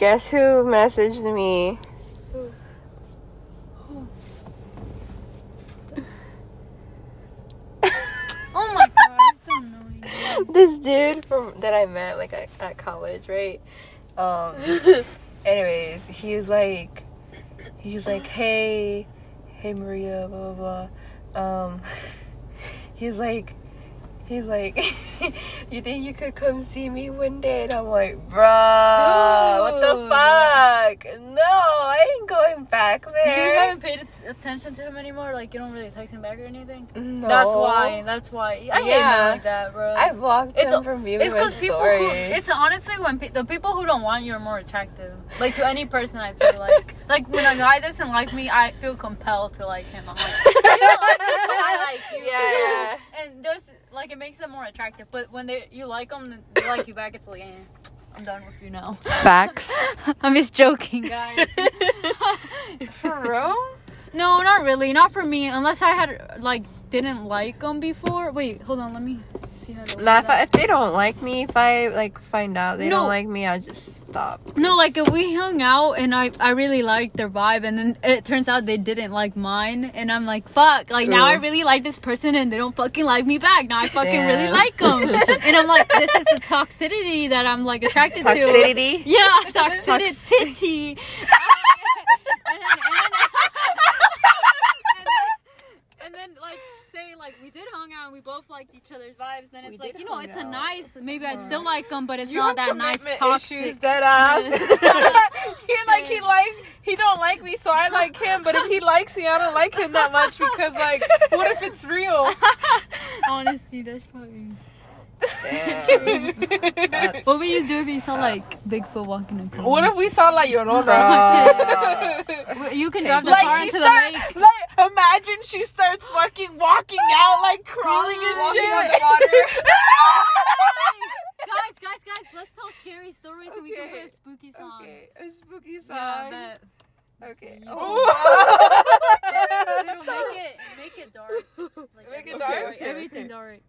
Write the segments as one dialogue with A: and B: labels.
A: Guess who messaged me?
B: Oh my god, it's so annoying.
A: this dude from that I met like at, at college, right? Um anyways, he's like he's like, Hey, hey Maria, blah blah blah. Um he's like he's like You think you could come see me one day? And I'm like, bruh, what the
B: Dude.
A: fuck? No, I ain't going back
B: You
A: there.
B: Haven't paid at- attention to him anymore. Like you don't really text him back or anything.
A: No.
B: That's why. That's why. I hate
A: Yeah.
B: men like that, bro.
A: I blocked
B: It's-
A: him from viewing
B: It's because people who it's honestly when pe- the people who don't want you are more attractive. Like to any person, I feel like like when a guy doesn't like me, I feel compelled to like him. I'm like, you don't like me, so I like you.
A: Yeah.
B: And those like it makes them more attractive. But when they you like them, they like you back. It's like, eh, I'm done with you now.
A: Facts.
B: I'm just joking, guys.
C: For real?
B: no, not really. Not for me. Unless I had like didn't like them before. Wait, hold on. Let me see how to.
A: Nah, if, I, if they don't like me, if I like find out they
B: No.
A: don't like me, I just stop.
B: No, like if we hung out and I I really liked their vibe, and then it turns out they didn't like mine, and I'm like, fuck, like now I really like this person, and they don't fucking like me back. Now I fucking really like them, and I'm like, this is the toxicity that I'm like attracted to.
A: Toxicity.
B: Yeah, toxicity. and then, and then, and then, and then, like, say, like, we did hung out and we both liked each other's vibes, then it's
A: We
B: like, you know,
A: hung
B: it's a nice, maybe I'd still like them, but it's
C: You
B: not that nice
C: commitment
B: toxic.
C: issues, dead ass. He's like he like he don't like me, so I like him. But if he likes me, I don't like him that much because like, what if it's real?
B: Honestly, that's probably.
A: Damn. That's-
B: What would you do if you saw, like, Bigfoot walking in the
C: What if we saw like Llorona?
A: Oh, Bruh.
B: You can drive the
C: like
B: car
C: she
B: into the lake.
C: like imagine she starts fucking walking out, like crawling and
A: Walking
C: shit.
A: on the water.
B: guys, guys, guys, let's tell scary stories so we can
A: Okay.
B: play a spooky song.
A: Okay, a spooky
B: Yeah,
A: song.
B: bet.
A: okay.
B: Yeah.
A: Oh.
B: It'll make it make it dark. Like,
C: Make it dark?
A: Okay,
B: Everything
A: okay.
B: dark.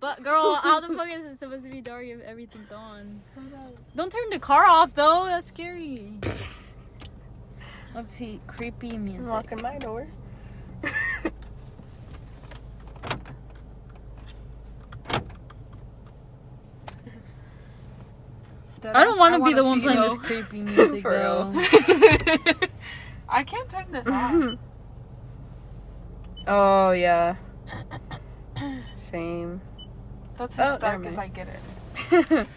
B: But girl, how the fuck is it supposed to be dark if everything's on? Don't turn the car off though. That's scary. Let's see, creepy music.
A: locking my door.
B: I don't want to be the one playing
C: though.
B: this creepy music
A: For real.
B: though.
C: I can't turn this off.
A: oh yeah. Same.
C: That's
A: Oh,
C: as
A: never
C: dark as. I get it.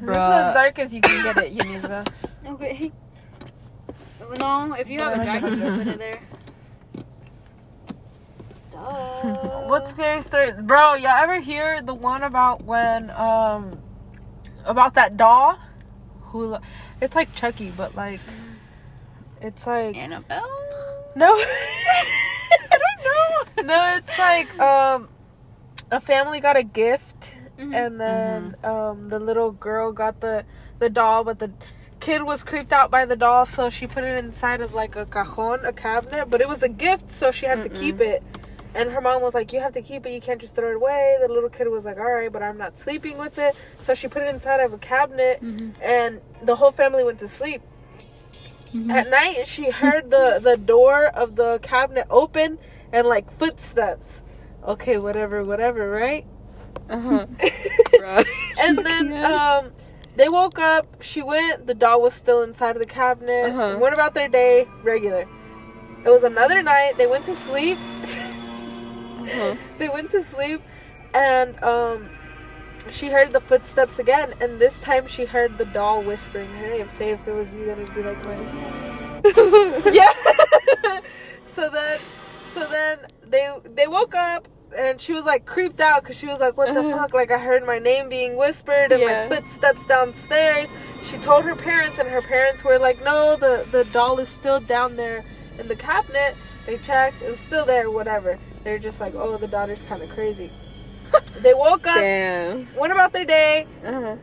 C: This is as dark as you can get it, Yuniza.
B: Okay. No, if you have a jacket, you can put it there.
C: What scary stories, bro? Y'all ever hear the one about when um about that doll who? It's like Chucky, but like it's like
A: Annabelle.
C: no. I don't know. No, it's like um a family got a gift
B: Mhm.
C: and then um the little girl got the the doll but the kid was creeped out by the doll so she put it inside of like a cajon a cabinet but it was a gift so she had to keep it and her mom was like you have to keep it. You can't just throw it away. The little kid was like all right but i'm not sleeping with it. So she put it inside of a cabinet
B: Mhm.
C: and the whole family went to sleep.
B: Mhm.
C: at night she heard the the door of the cabinet open and like footsteps. Okay whatever whatever right?
A: Uh huh.
C: and then um they woke up. She went. The doll was still inside of the cabinet.
A: Uh-huh.
C: went about their day regular. It was another night. They went to sleep
A: Uh-huh.
C: they went to sleep and um she heard the footsteps again and this time she heard the doll whispering her name say if it was you then it'd be like my yeah. So then so then they they woke up and she was like creeped out because she was like what the
A: Uh-huh.
C: fuck? Like i heard my name being whispered and
A: Yeah.
C: my footsteps downstairs. She told her parents and her parents were like no the the doll is still down there in the cabinet. They checked. It was still there whatever they're just like oh the daughter's kind of crazy they woke up
A: Damn.
C: went about their day
A: Uh huh.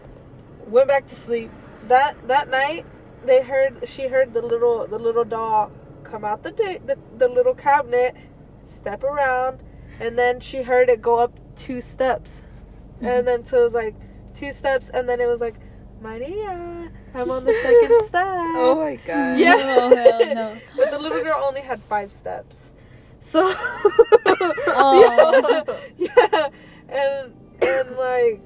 C: went back to sleep. That that night, they heard she heard the little the little doll come out the da- the, the little cabinet, step around, and then she heard it go up two steps, and then so it was like two steps, and then it was like Maria, I'm on the second step.
A: Oh my god.
C: Yeah.
B: No, hell no.
C: But the little girl only had five steps. So
B: Oh.
C: yeah. And and like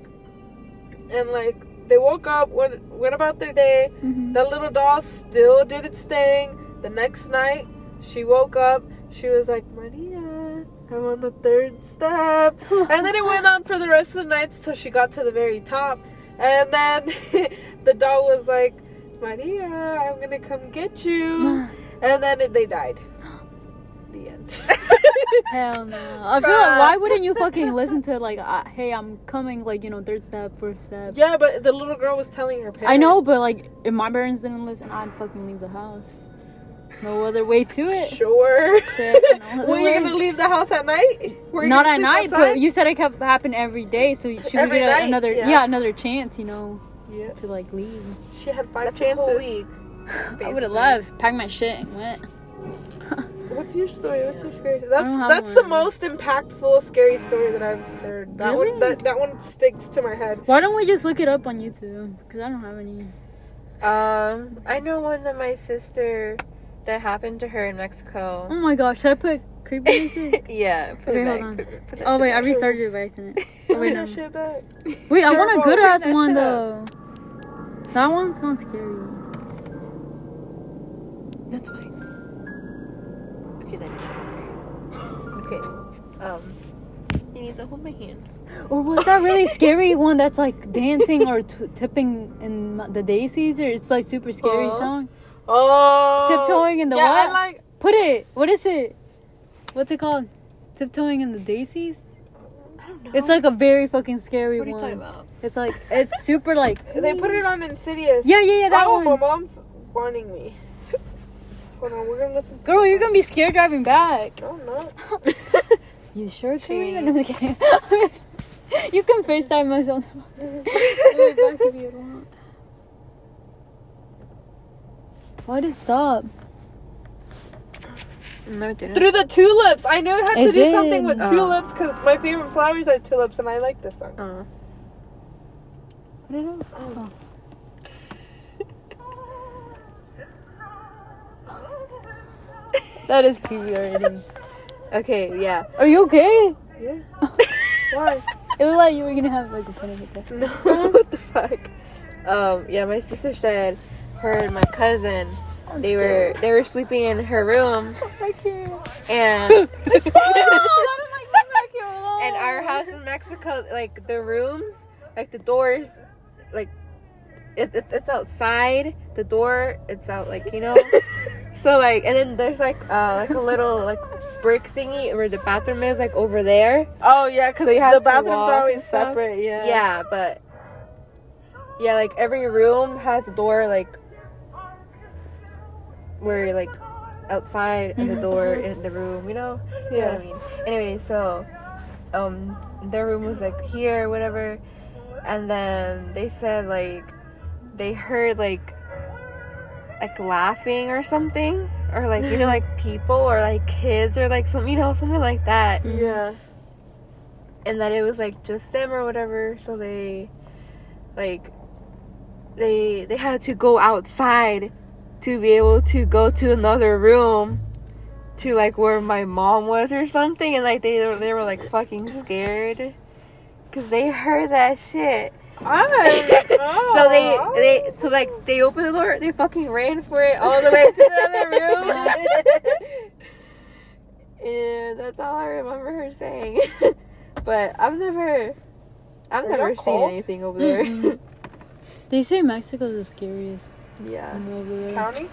C: and like they woke up, went went about their day.
B: Mhm.
C: The little doll still did its thing. The next night she woke up, she was like, Maria, I'm on the third step. And then it went on for the rest of the nights till she got to the very top. And then the doll was like, Maria, I'm gonna come get you. And then it, they died. The end.
B: Hell no. I feel like why wouldn't you fucking listen to it like, uh, hey, I'm coming, like, you know, third step, first step.
C: yeah, but the little girl was telling her parents.
B: I know, but like, if my parents didn't listen, I'd fucking leave the house. No other way to it.
C: Sure.
B: Shit, no other
C: Were you
B: way.
C: gonna leave the house at night? Were you
B: Not at night,
C: outside?
B: but you said it kept happening every day, so she would
C: Every
B: get
C: night,
B: another,
C: yeah.
B: yeah. another chance, you know,
C: Yeah.
B: to like leave.
C: She had five
A: That's a whole
C: chances.
A: week.
B: I would have left, packed my shit, and went.
C: What's your story? What's your scary? That's
B: don't have
C: that's the most impactful scary story that I've heard. That
B: Really?
C: one that, that one sticks to my head.
B: Why don't we just look it up on YouTube? Because I don't have any.
A: Um, I know one that my sister that happened to her in Mexico.
B: Oh my gosh, should I put creepy music?
A: yeah, put
B: Okay,
A: it
B: hold on.
A: Put, put
B: Oh wait, I restarted it by accident. Oh, wait, no.
C: Shit.
B: Wait, I want a good ass one
C: shit up.
B: though. That one's not scary.
A: That's fine. He needs to hold my hand.
B: Or was that really scary one that's like dancing or t- tipping in the daisies? Or it's like super scary
C: Huh?
B: song?
C: Oh,
B: Tiptoeing in the
C: yeah,
B: what?
C: I like.
B: Put it. What is it? What's it called? Tiptoeing in the daisies?
C: I don't know.
B: It's like a very fucking scary one.
A: What are you
B: one.
A: talking about?
B: It's like it's super like
C: they put it on Insidious.
B: Yeah, yeah, yeah, that
C: oh,
B: one.
C: my mom's warning me. Hold on, we're gonna listen.
B: Girl, you're gonna be scared driving back.
C: No, I'm not.
B: You sure,
A: She-
B: Karina? No, I'm just kidding. you can FaceTime us on the back if you want. Why did it stop?
A: No, it didn't.
C: Through the tulips. I knew it had
B: It
C: to do something with
A: Oh.
C: tulips because my favorite flowers are tulips, and I like this song.
A: Oh.
B: Put it up. Oh. oh. That is creepy already.
A: Okay, yeah.
B: Are you okay?
C: Yeah. Why?
B: It looked like you were gonna have like a panic attack.
A: No, what the fuck? Um, yeah, my sister said her and my cousin they were they were sleeping in her room
B: I can't.
A: and
B: Oh,
A: and our house in Mexico, like the rooms, like the doors, like it, it's it's outside. The door, it's out, like you know. so like, and then there's like uh like a little like brick thingy where the bathroom is, like over there.
C: Oh yeah, because
A: They had
C: the bathrooms are always separate. Yeah.
A: Yeah, but yeah, like every room has a door, like where like outside and the door in the room, you know. You know what I mean? Anyway, so um their room was like here, whatever. And then they said like they heard like like laughing or something. Or like you know, like people or like kids or like some you know, something like that.
C: Yeah.
A: And that it was like just them or whatever, so they like they they had to go outside to be able to go to another room to like where my mom was or something and like they they were like fucking scared cuz they heard that shit.
C: I.
A: So they they so like they opened the door, they fucking ran for it all the way to the other room. and that's all I remember her saying. but I've never I've
C: Are
A: never seen
C: cold?
A: anything over there.
B: They say Mexico's the scariest
A: yeah.
B: one over there.
C: county.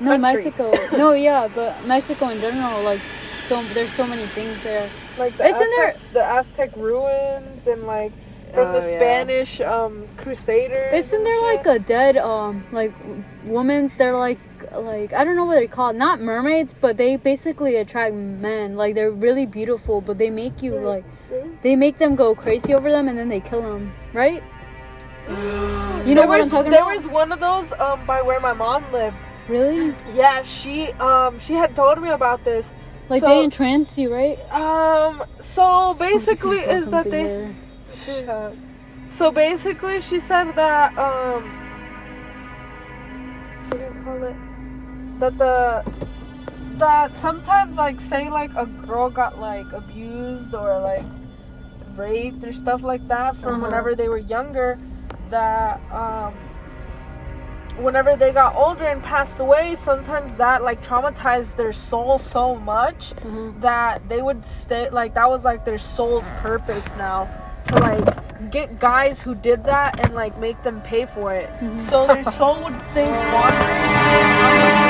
B: No,
C: Country.
B: Mexico. No, yeah, but Mexico in general, like, so there's so many things there.
C: Like the
B: Isn't there-
C: the Aztec ruins and like from
A: Oh,
C: the
A: yeah.
C: Spanish um crusaders.
B: Isn't there like a dead um like women's? They're like like I don't know what they're called. Not mermaids, but they basically attract men. Like they're really beautiful, but they make you like they make them go crazy over them, and then they kill them. Right? You know
C: there
B: what
C: was,
B: I'm talking
C: there
B: about?
C: was one of those um by where my mom lived.
B: Really?
C: Yeah, she um she had told me about this.
B: Like
C: So-
B: they entrance you, right?
C: Um so basically is that they
B: there.
C: Up. So basically, she said that um, what do you call it? That the that sometimes like say like a girl got like abused or like raped or stuff like that from
A: Uh-huh.
C: whenever they were younger, that um. Whenever they got older and passed away, sometimes that like traumatized their soul so much
B: Mhm.
C: that they would stay like that was like their soul's purpose now to like get guys who did that and like make them pay for it. Mm-hmm. So their soul would stay wandering.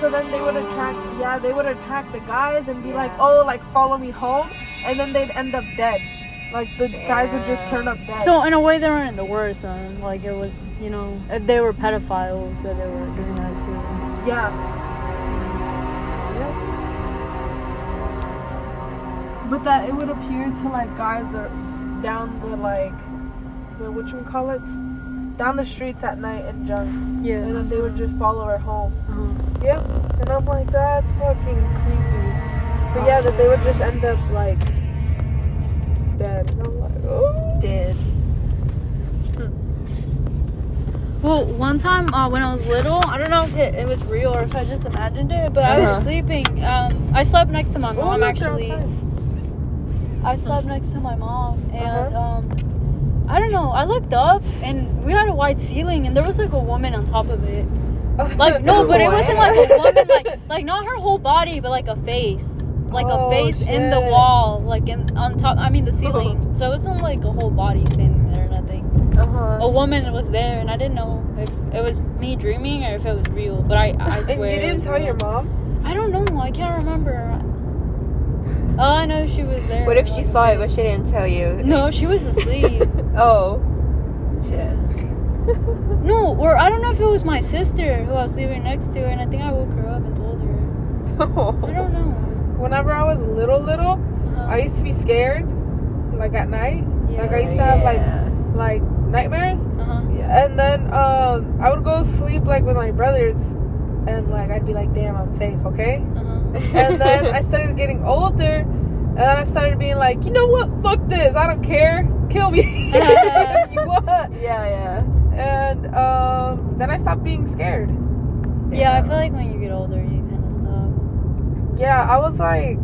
C: So then they would attract yeah, they would attract the guys and be like, Oh, like follow me home and then they'd end up dead. Like the guys would just turn up dead.
B: So in a way, they weren't the worst. Like it was, you know, they were pedophiles, so they were doing that too.
C: Yeah. But that it would appear to like guys that are down the like the what you call it down the streets at night and junk,
B: Yeah.
C: and then they would just follow her home.
B: Uh-huh.
C: Yep. And I'm like, that's fucking creepy. But yeah, that they would just end up like dead. And I'm like, oh.
A: Did.
B: Well, one time uh, when I was little, I don't know if it, it was real or if I just imagined it, but I
A: Uh-huh.
B: was sleeping. Um, I slept next to my
C: Oh,
B: mom
C: they're
B: actually. I slept next to my mom, and
C: Uh-huh.
B: um, I don't know. I looked up, and we had a white ceiling, and there was like a woman on top of it. Like no, but it wasn't like a woman, like like not her whole body, but like a face, like
C: Oh,
B: a face in the wall, like in on top. I mean the ceiling. So it wasn't like a whole body standing there or nothing.
A: Uh huh.
B: A woman was there, and I didn't know if it was me dreaming or if it was real. But I I swear.
C: And you didn't tell
B: real.
C: your mom?
B: I don't know. I can't remember. All I know she was there.
A: What if she saw it but she didn't tell you?
B: No, she was asleep.
A: oh. Shit.
B: no, or I don't know if it was my sister who I was sleeping next to, and I think I woke her up and told her. Oh. I don't know.
C: Whenever I was little, little,
B: Uh-huh.
C: I used to be scared, like at night.
B: Yeah.
C: Like I used to have like like nightmares,
B: Uh-huh.
A: Yeah.
C: and then um, I would go sleep like with my brothers, and like I'd be like, "Damn, I'm safe, okay?"
B: Uh-huh.
C: And then I started getting older, and then I started being like, "You know what? Fuck this. I don't care. Kill me."
B: Uh-huh.
C: what?
A: yeah, yeah.
C: And um, then I stopped being scared.
B: Yeah, I feel like when you get older, you kind of stop.
C: Yeah, I was like,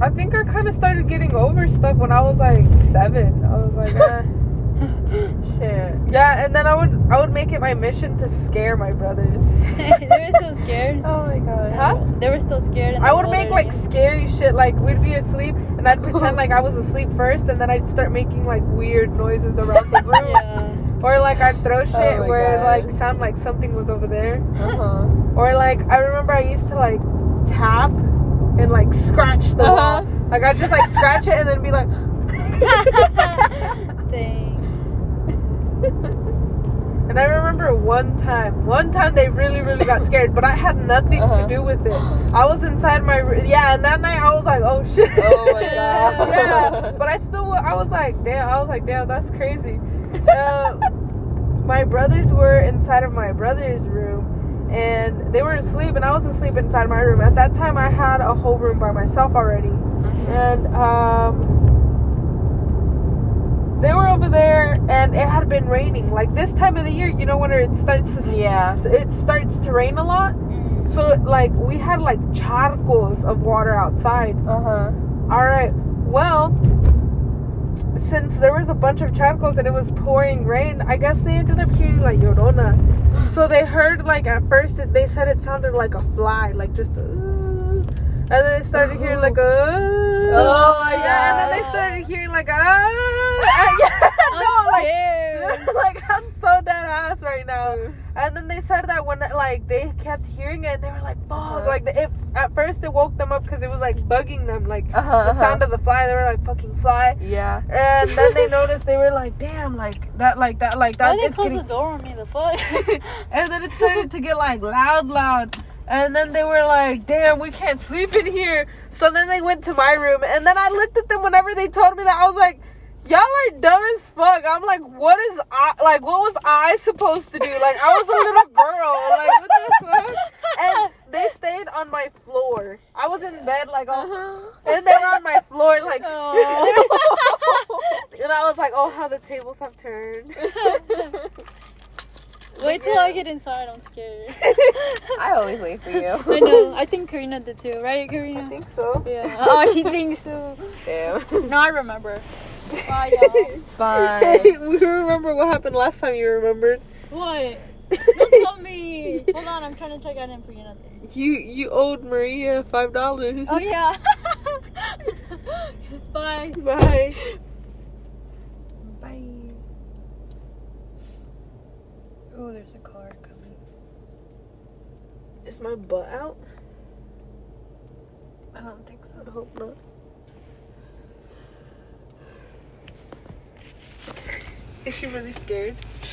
C: I think I kind of started getting over stuff when I was like seven. I was like, eh.
A: Shit.
C: yeah, and then I would I would make it my mission to scare my brothers.
B: they were still scared.
A: Oh my god.
C: Huh?
B: They were still scared.
C: I would make like
B: you-
C: scary shit. Like we'd be asleep, and I'd pretend like I was asleep first, and then I'd start making like weird noises around the room,
B: Yeah.
C: or like I'd throw shit
A: Oh
C: where it
A: God.
C: like sound like something was over there,
A: Uh huh.
C: or like I remember I used to like tap and like scratch the
A: Uh-huh.
C: wall. Like I'd just like scratch it and then be like.
B: Dang.
C: And I remember one time, one time they really, really got scared, but I had nothing
A: Uh-huh.
C: to do with it. I was inside my r- yeah, and that night I was like, oh shit.
A: Oh my God.
C: yeah, but I still, I was like, damn, I was like, damn, that's crazy. Uh, my brothers were inside of my brother's room, and they were asleep, and I was asleep inside my room. At that time, I had a whole room by myself already, and um they were over there and it had been raining like this time of the year you know when it starts to
A: Yeah.
C: it starts to rain a lot
B: Mm.
C: so like we had like charcos of water outside
A: Uh huh.
C: all right well since there was a bunch of charcos and it was pouring rain i guess they ended up hearing like Llorona. so they heard like at first it, they said it sounded like a fly like just a, and then they started hearing like a
A: Oh my
C: yeah and then they started hearing like a yeah
B: I'm
C: no like like I'm so dead ass right now. And then they said that when like they kept hearing it, and they were like, "Fuck!"
A: Uh-huh.
C: Like if at first it woke them up because it was like bugging them, like
A: Uh-huh,
C: the
A: uh-huh.
C: sound of the fly. They were like, "Fucking fly!"
A: Yeah.
C: And then they noticed they were like, "Damn!" Like that, like that, like that.
B: Why they close
C: getting
B: the door on me? The fuck?
C: and then it started to get like loud, loud. And then they were like, damn, we can't sleep in here. So then they went to my room. And then I looked at them whenever they told me that. I was like, y'all are dumb as fuck. I'm like, what is I, like, what was I supposed to do? Like, I was a little girl. Like, what the fuck? And they stayed on my floor. I was in bed like oh,
B: Uh-huh.
C: and they were on my floor like.
B: Oh.
C: and I was like, oh, how the tables have turned.
B: Wait till I get inside. I'm scared.
A: I always wait for you.
B: I know. I think Karina did too, right, Karina?
C: I think so.
B: Yeah. Oh, she thinks so.
A: Damn.
B: No, I remember. Bye, y'all.
A: Bye.
C: we remember what happened last time you remembered.
B: What? Don't tell me. Hold on, I'm trying to check out in for you. Nothing.
C: You you owed Maria five dollars.
B: Oh yeah. Bye.
C: Bye.
A: Bye. Oh, there's a car coming.
C: Is my butt out?
A: I don't think so.
C: I hope not. Is she really scared?